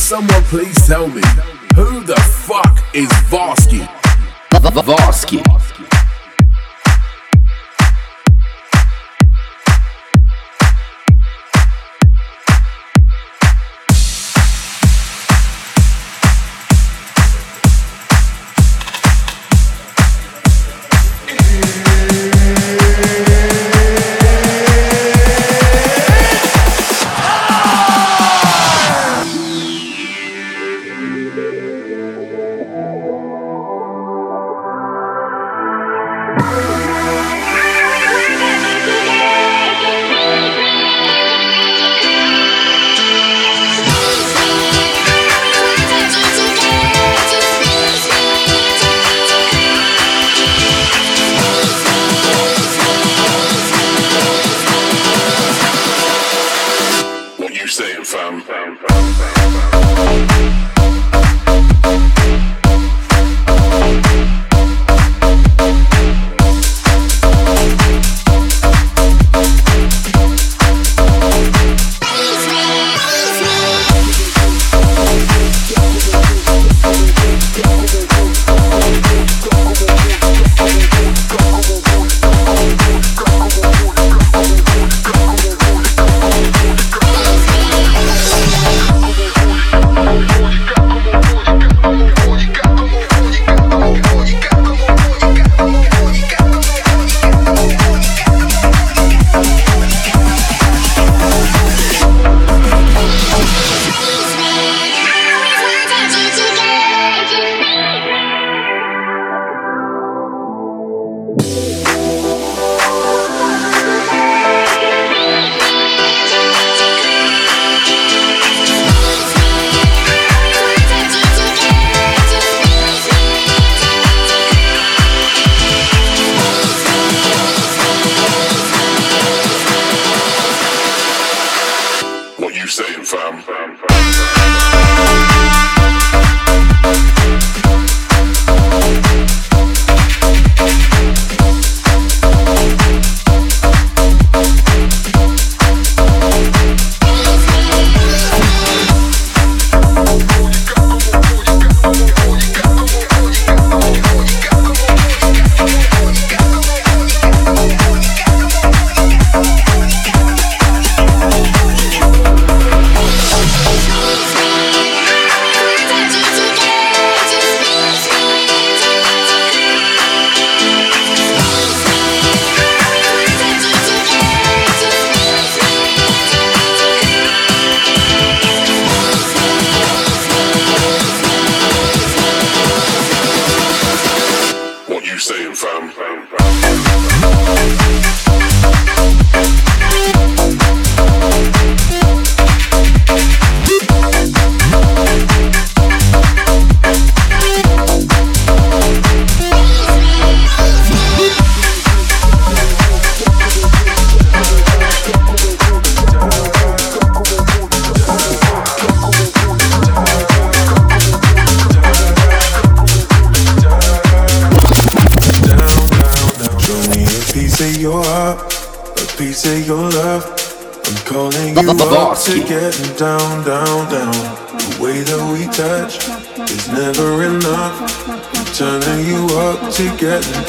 someone please tell me who the fuck is Varsky? Varsky. you saying, fam? fam, fam, fam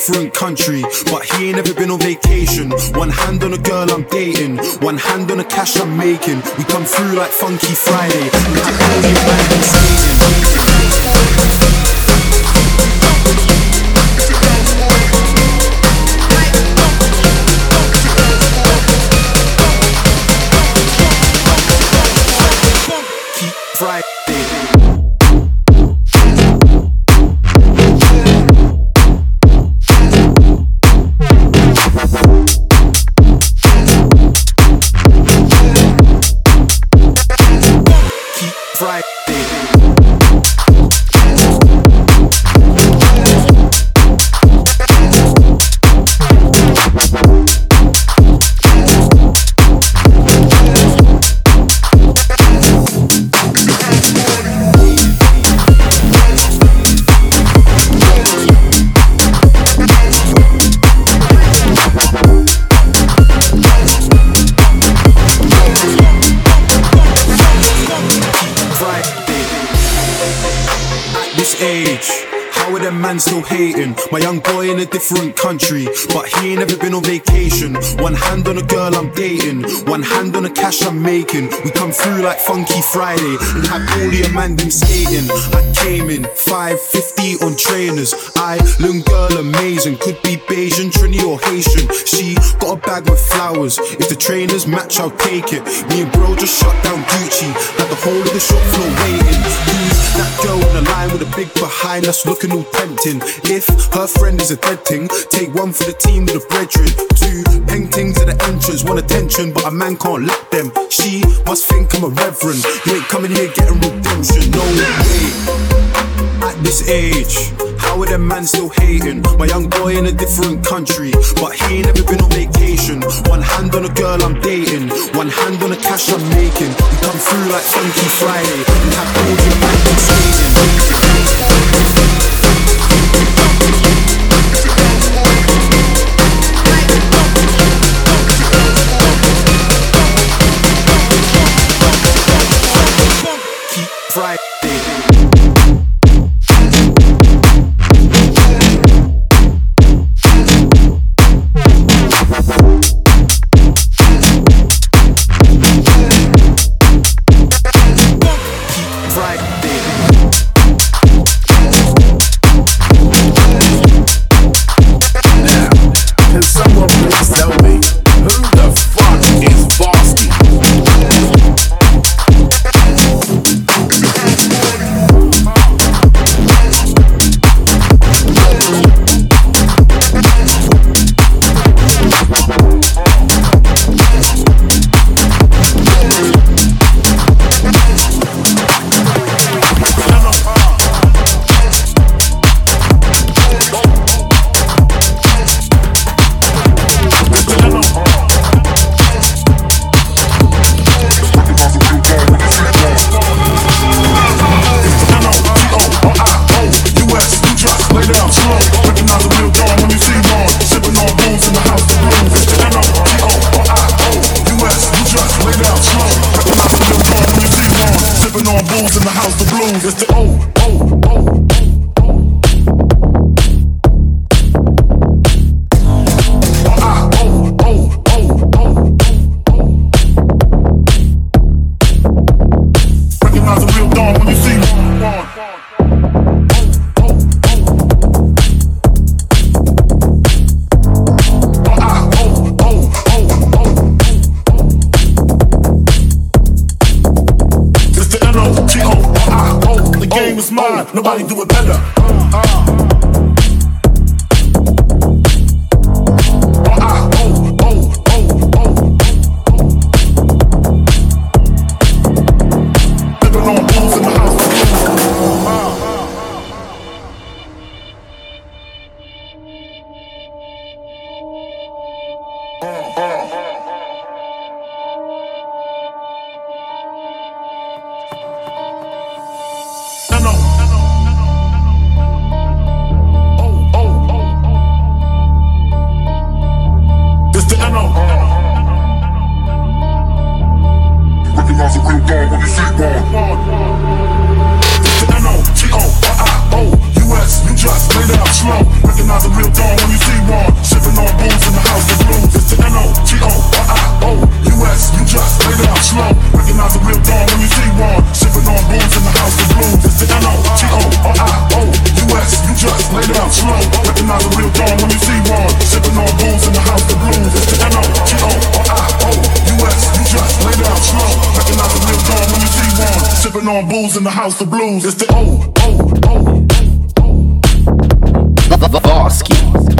different country, but he ain't ever been on vacation. One hand on a girl I'm dating, one hand on the cash I'm making. We come through like Funky Friday. Man still hating? My young boy in a different country, but he ain't ever been on vacation. One hand on a girl I'm dating, one hand on the cash I'm making. We come through like Funky Friday and have all the man them skating. I came in 550 on trainers. Island girl amazing, could be Bajan, Trini or Haitian. She got a bag with flowers. If the trainers match, I'll take it. Me and bro just shut down Gucci, had the whole of the shop floor waiting. That girl on the line with a big behind us looking all tempting? If her friend is a dead thing, take one for the team with a brethren. Two paintings at the entrance, want attention, but a man can't let them. She must think I'm a reverend. You ain't coming here getting redemption, no way. At this age, how are them man still hating? My young boy in a different country, but he ain't never been on vacation. One hand on a girl I'm dating, one hand on the cash I'm making. We come through like Funky Friday and have all your man Varsky.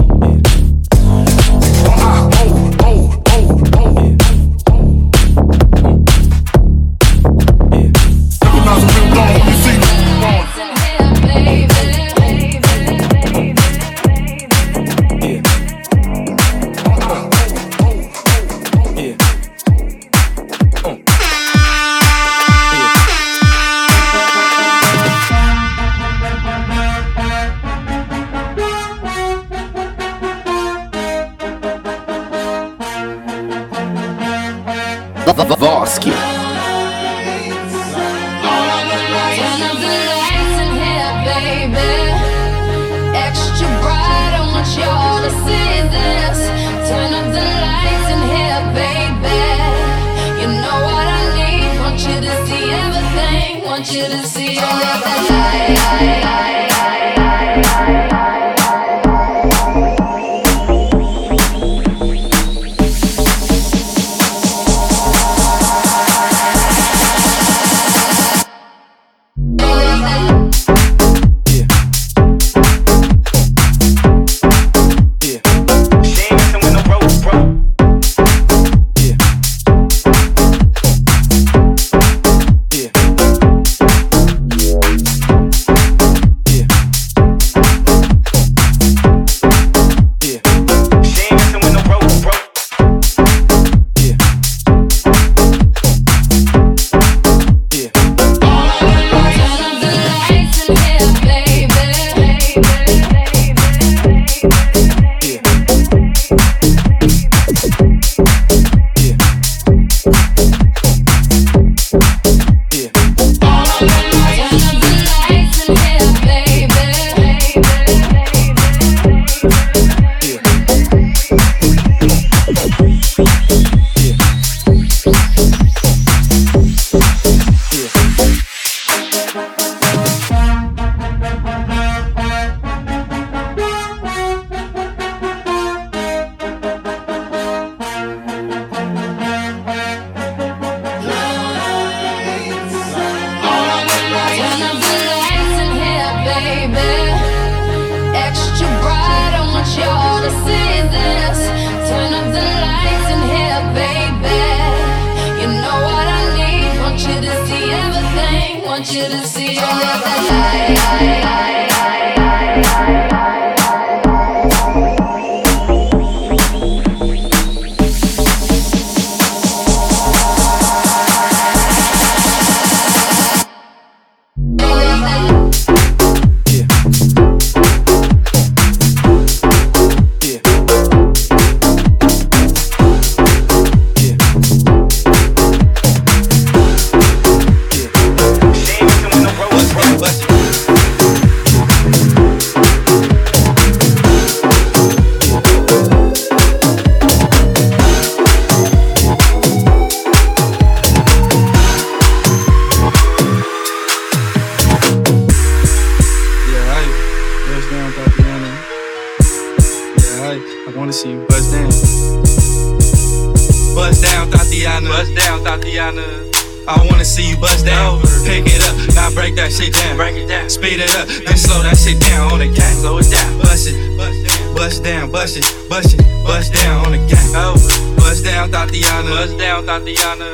Indiana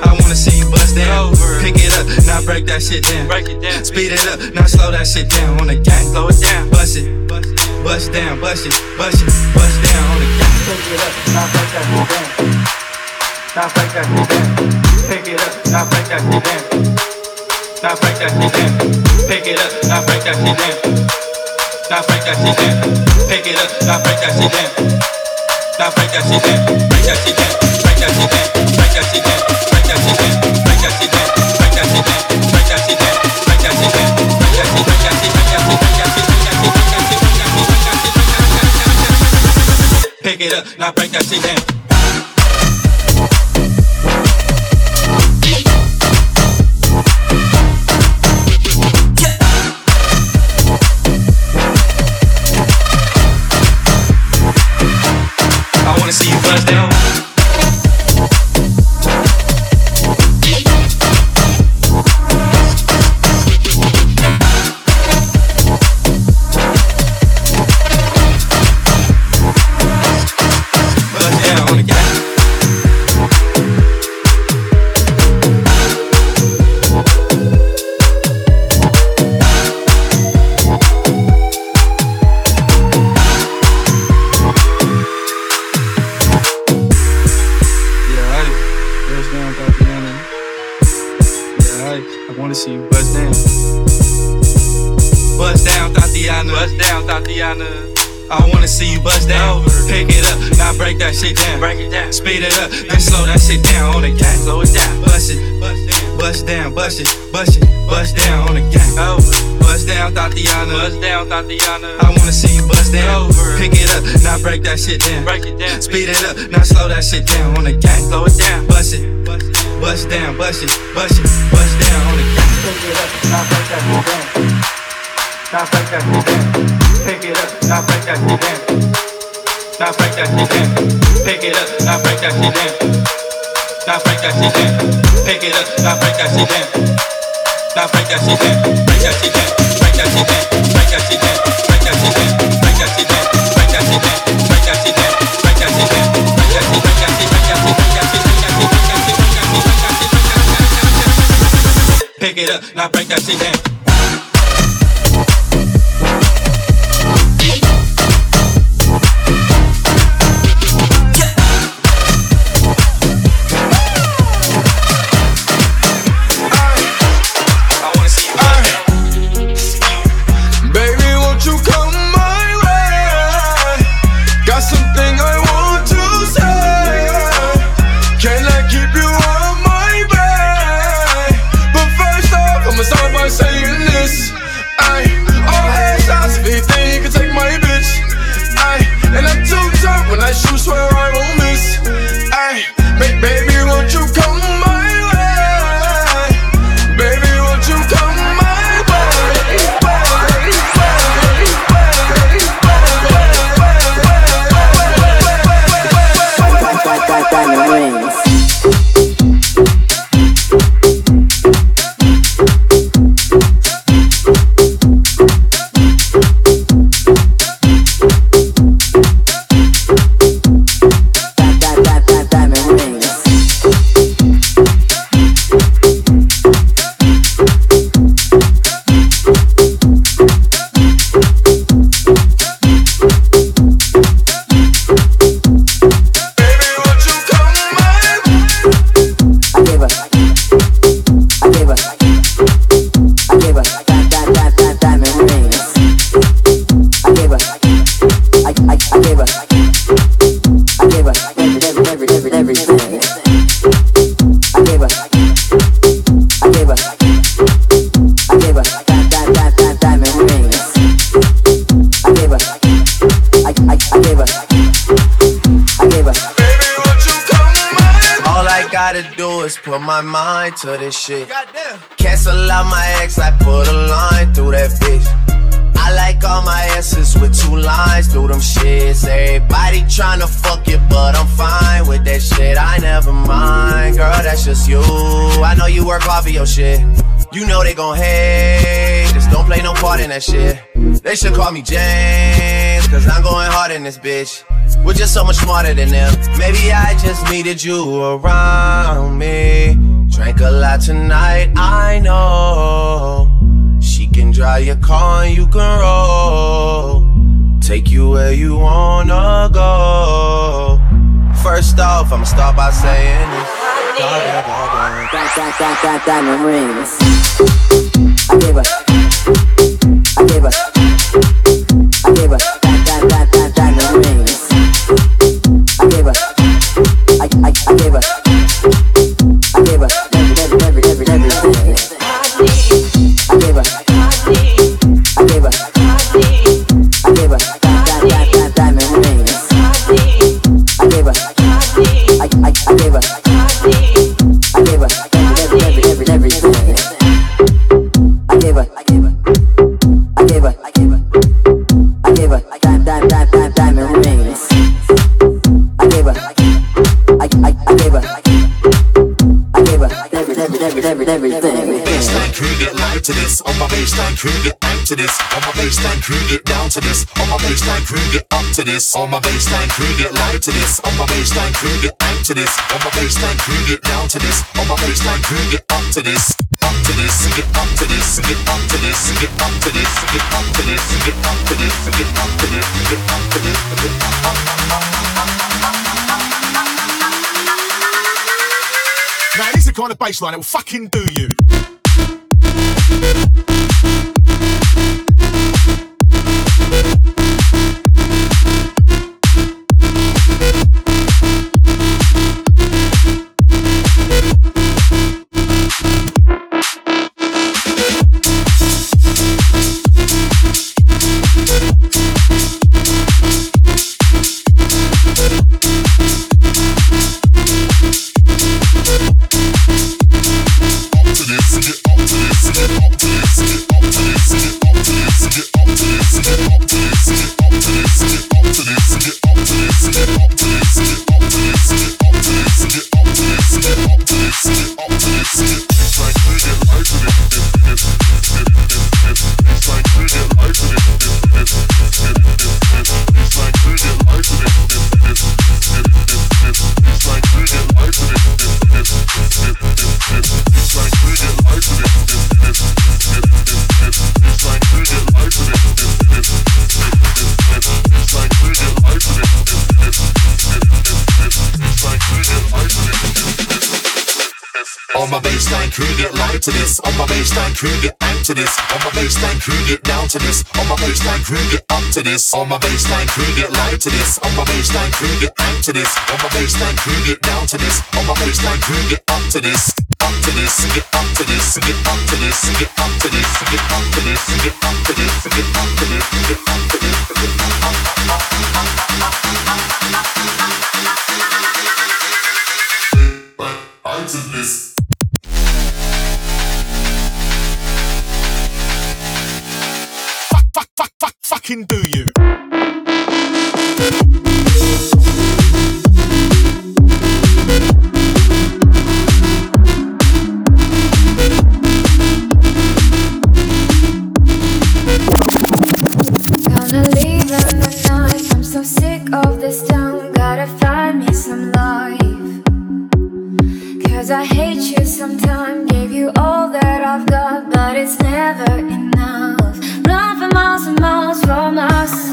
that shit down. Speed it up, now slow that shit down on the gang. Slow it down, bust it. bust down, bust it, bust it, bust down on the couch. Pick it up, now break that shit down. Now break that shit down. Pick it up, now break that shit down. Now break that shit down. Pick it up, now break that shit down. Now break that shit down. Pick it up, now break that shit down. Now break that shit down. Break that shit down. Break that. To this shit. Cancel out my ex, I put a line through that bitch. I like all my S's with two lines through them shits. Everybody tryna fuck it, but I'm fine with that shit. I never mind, girl, that's just you. I know you work hard for your shit. You know they gon' hate, just don't play no part in that shit. They should call me James, cause I'm going hard in this bitch. We're just so much smarter than them. Maybe I just needed you around me. Drank a tonight, I know. She can drive your car and you can roll. Take you where you wanna go. First off, I'ma start by saying this. Diamond rings. I gave her. I gave her. Every, every, every, everything. baseline crew get live to this. On my baseline crew get out to this. On my baseline crew get down to this. On my baseline crew get up to this. On my baseline crew get live to this. On my baseline crew get out to this. On my baseline crew get down to this. On my baseline crew get up to this. Up to this, get up to this, get up to this, get up to this, get up to this, get up to this, get up to this, get up to this, get up to this. Now this is the kind of baseline it will fucking do you. Podcast. To this. On my baseline crew get amped to this. On my baseline crew get down to this. On my baseline crew get up to this. On my baseline crew get live to this. On my baseline crew get amped to this. On my baseline crew get down to this. On my baseline crew get up to this. Up to this, get up to this, get up to this, get up to this, get up to this, get up to this, get up to this, get up to this, get up to this. Fuck, fuck, fuck, fuck, fucking do you? Of this town. Gotta find me some life. Cause I hate you sometimes. Gave you all that I've got, but it's never enough. Run for miles and miles from us.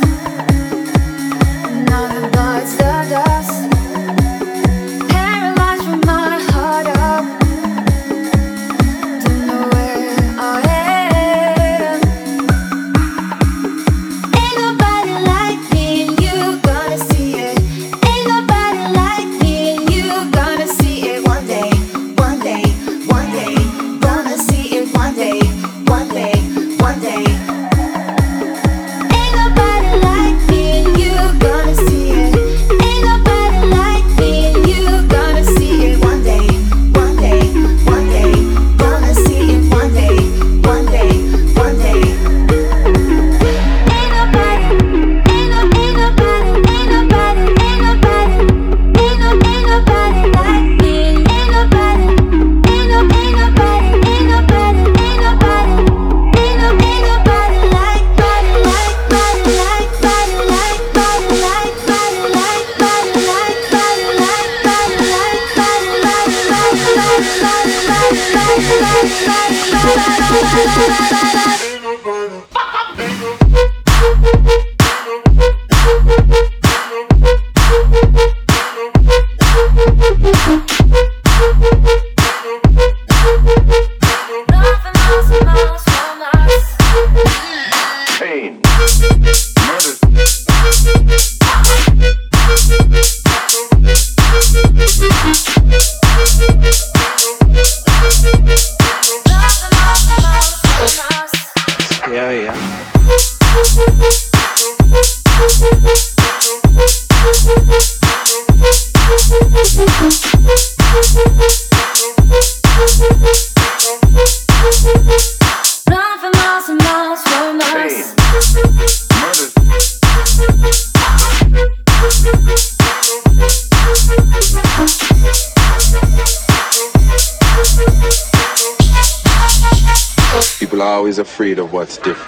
What's different.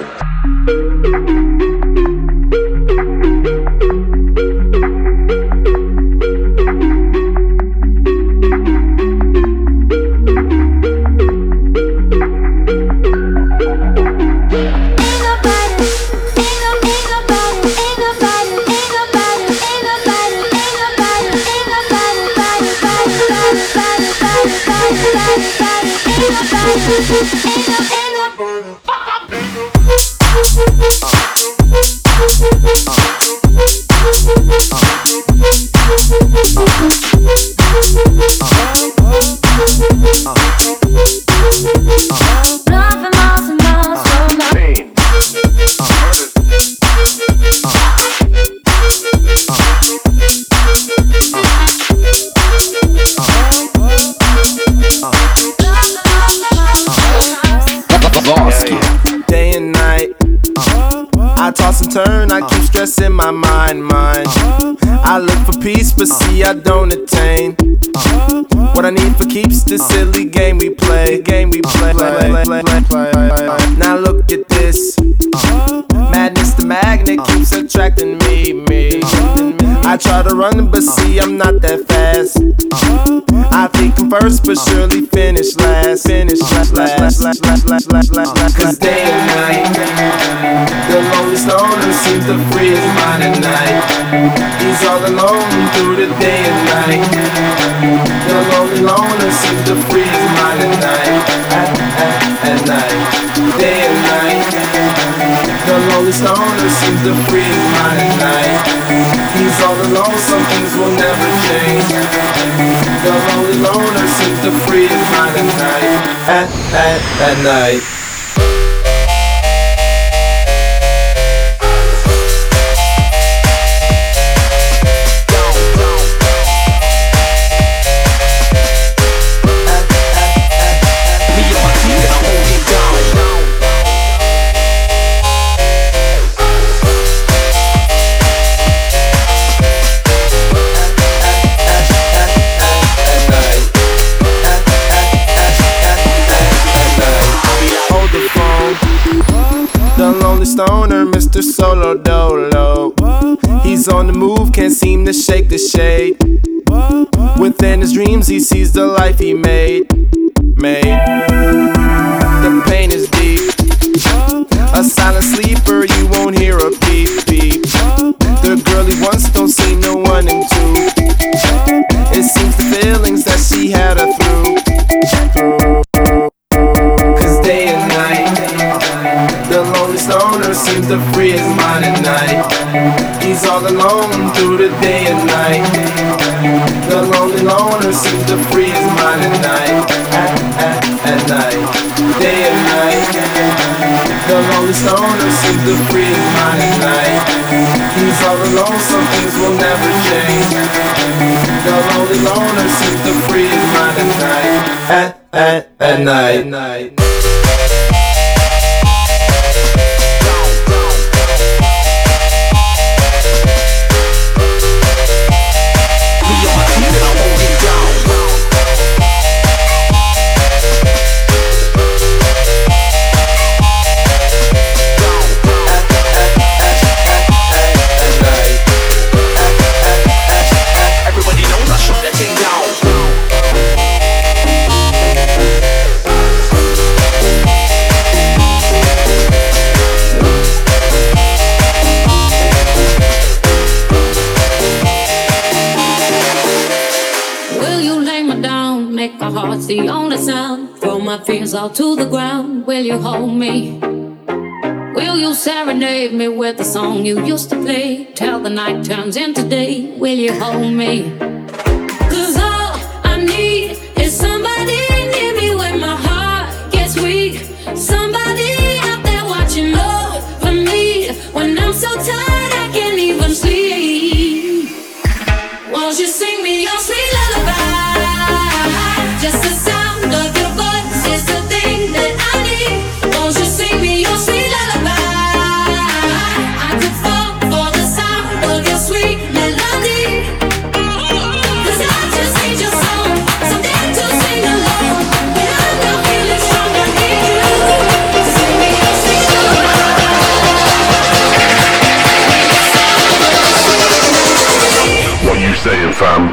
I need for keeps I try to run, but uh. see, I'm not that fast. Uh. I think I'm first, but uh. surely finish last. Finish last, last, last, last, last, last, last, last. Cause day and night, the lonely stoner seems to free his mind at night. He's all alone through the day and night. The lonely loner seems to free his mind at night. At, at, at night, day and night. The lonely stoner seems to free mind at night. He's all alone, some things will never change. The lonely loner seems to free his mind at night. At, at, at night. Lonely stoner, Mr. Solo Dolo. He's on the move, can't seem to shake the shade. Within his dreams, he sees the life he made. Made. The pain is deep. A silent sleeper, you won't hear a beep beep. At, at, at night. All to the ground. Will you hold me? Will you serenade me with the song you used to play? Till the night turns into day. Will you hold me? What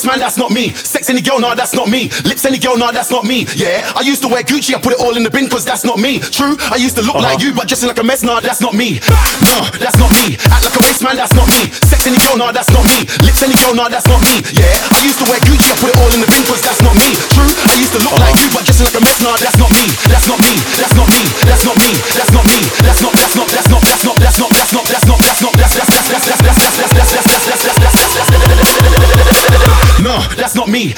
Act like a waste man, that's not me. Sex any girl, nah, that's not me. Lips any girl, nah, that's not me. Yeah, I used to wear Gucci, I put it all in the bin, cause that's not me. True, I used to look like you, but dressing like a mess, nah, that's not me. No, that's not me. Act like a waste man, that's not me. Sex any girl, nah, that's not me. Lips any girl, nah, that's not me. Yeah, I used to wear Gucci, I put it all in the bin, cause that's not me. True, I used to look like you, but dressing like a mess, nah, that's not me. That's not me. That's not me. That's not me. That's not me. That's not. That's not. That's not. That's not. That's not. That's not. That's not. That's not. That's that's that's that's that's that's that's that's that's that's that's that's that's No, that's not me.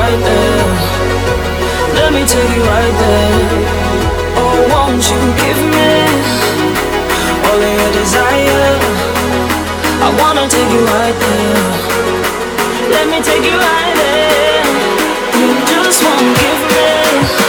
Right there. Let me take you right there. Oh, won't you give me all your desire? I wanna take you right there. Let me take you right there. You just won't give me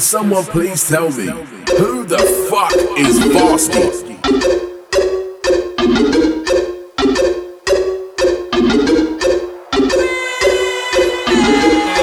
can someone please tell me who the fuck is Varsky?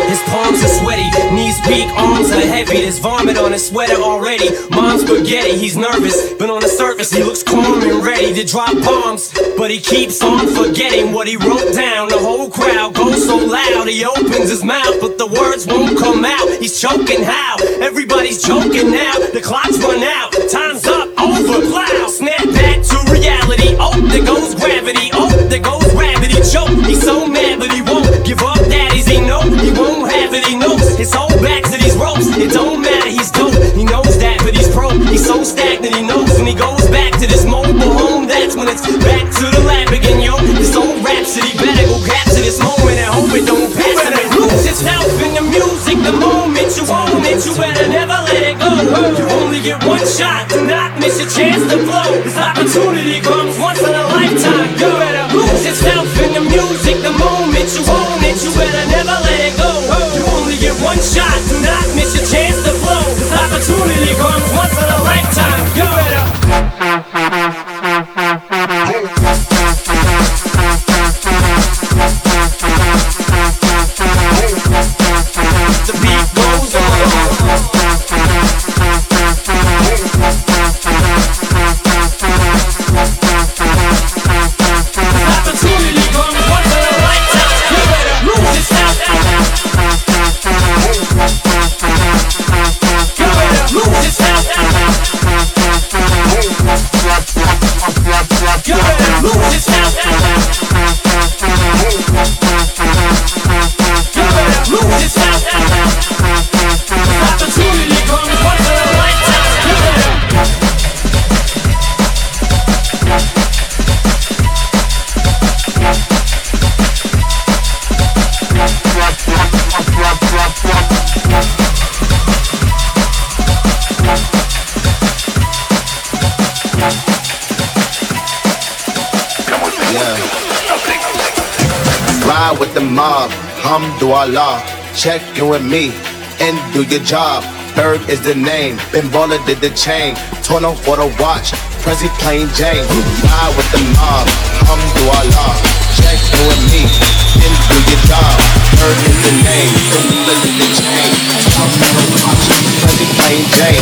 His palms are sweaty, knees weak, arms are heavy. There's vomit on his sweater already. Mom's spaghetti, he's nervous, but on the surface he looks calm and ready to drop bombs. But he keeps on forgetting what he wrote down. The whole crowd goes so loud, he opens his mouth, but the words won't come out. He's choking how? Everybody's joking now. The clock's run out, time's up, over, plow. Snap back to reality. Oh, there goes gravity. Oh, there goes gravity. Choke. He's so mad, but he won't give up. Daddies, he know he won't have it. He knows his whole back to these ropes. It don't matter, he's dope. He knows that, but he's pro. He's so stagnant. He knows when he goes back to this mobile home. That's when it's back to the get one shot, do not miss your chance to blow. This opportunity comes once do your job. Berg is the name, Ben Baller did the chain. Torn for the watch, Prezi playing Jane. Ride with the mob, Come through our Alhamdulillah. Check you and me, then do your job. Berg is the name, Ben Baller did the chain. Torn for the watch, Prezi playing Jane.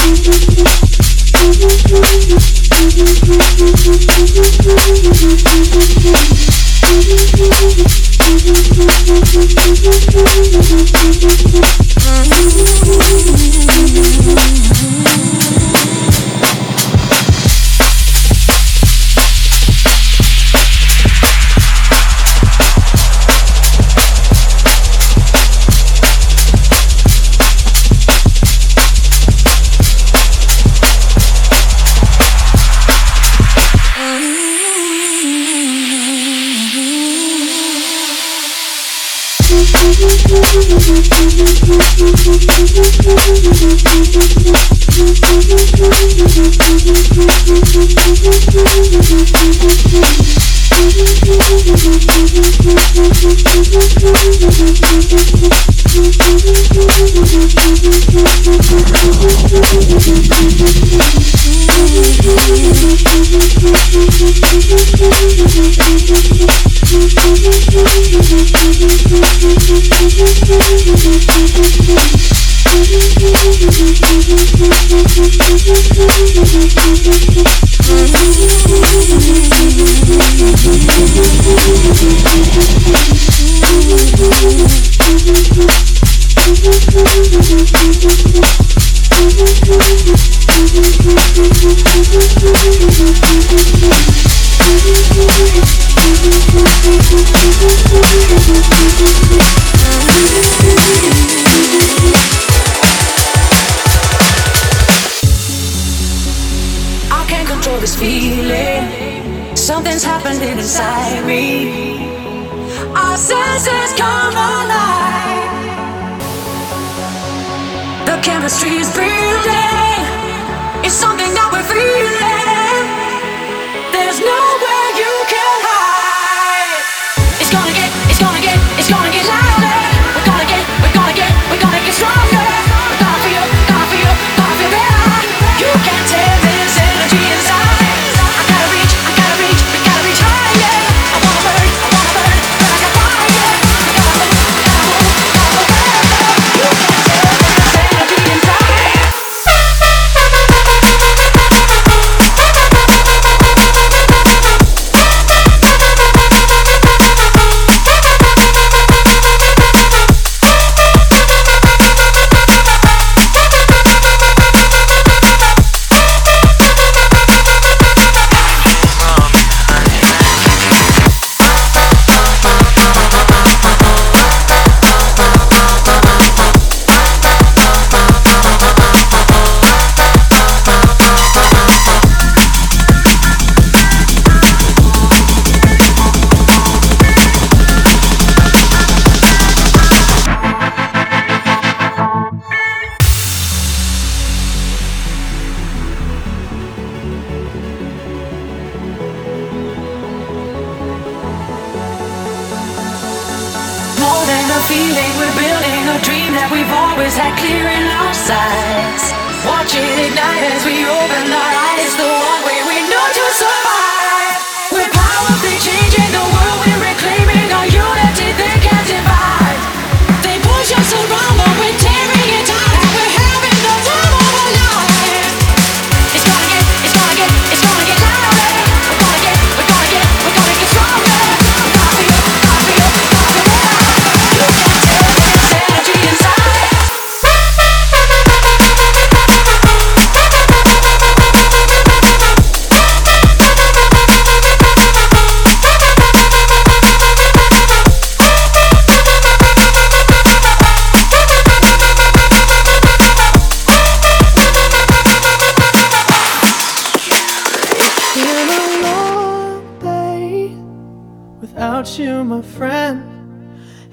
Thank you.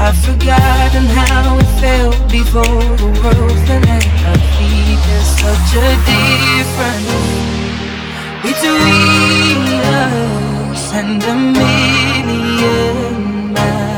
I've forgotten how it felt before the world fell at our feet. There's such a difference between us and a million miles.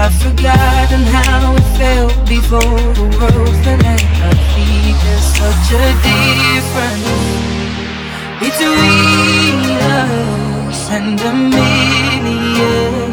I've forgotten how it felt before the world fell at our feet. Such a difference between us and a million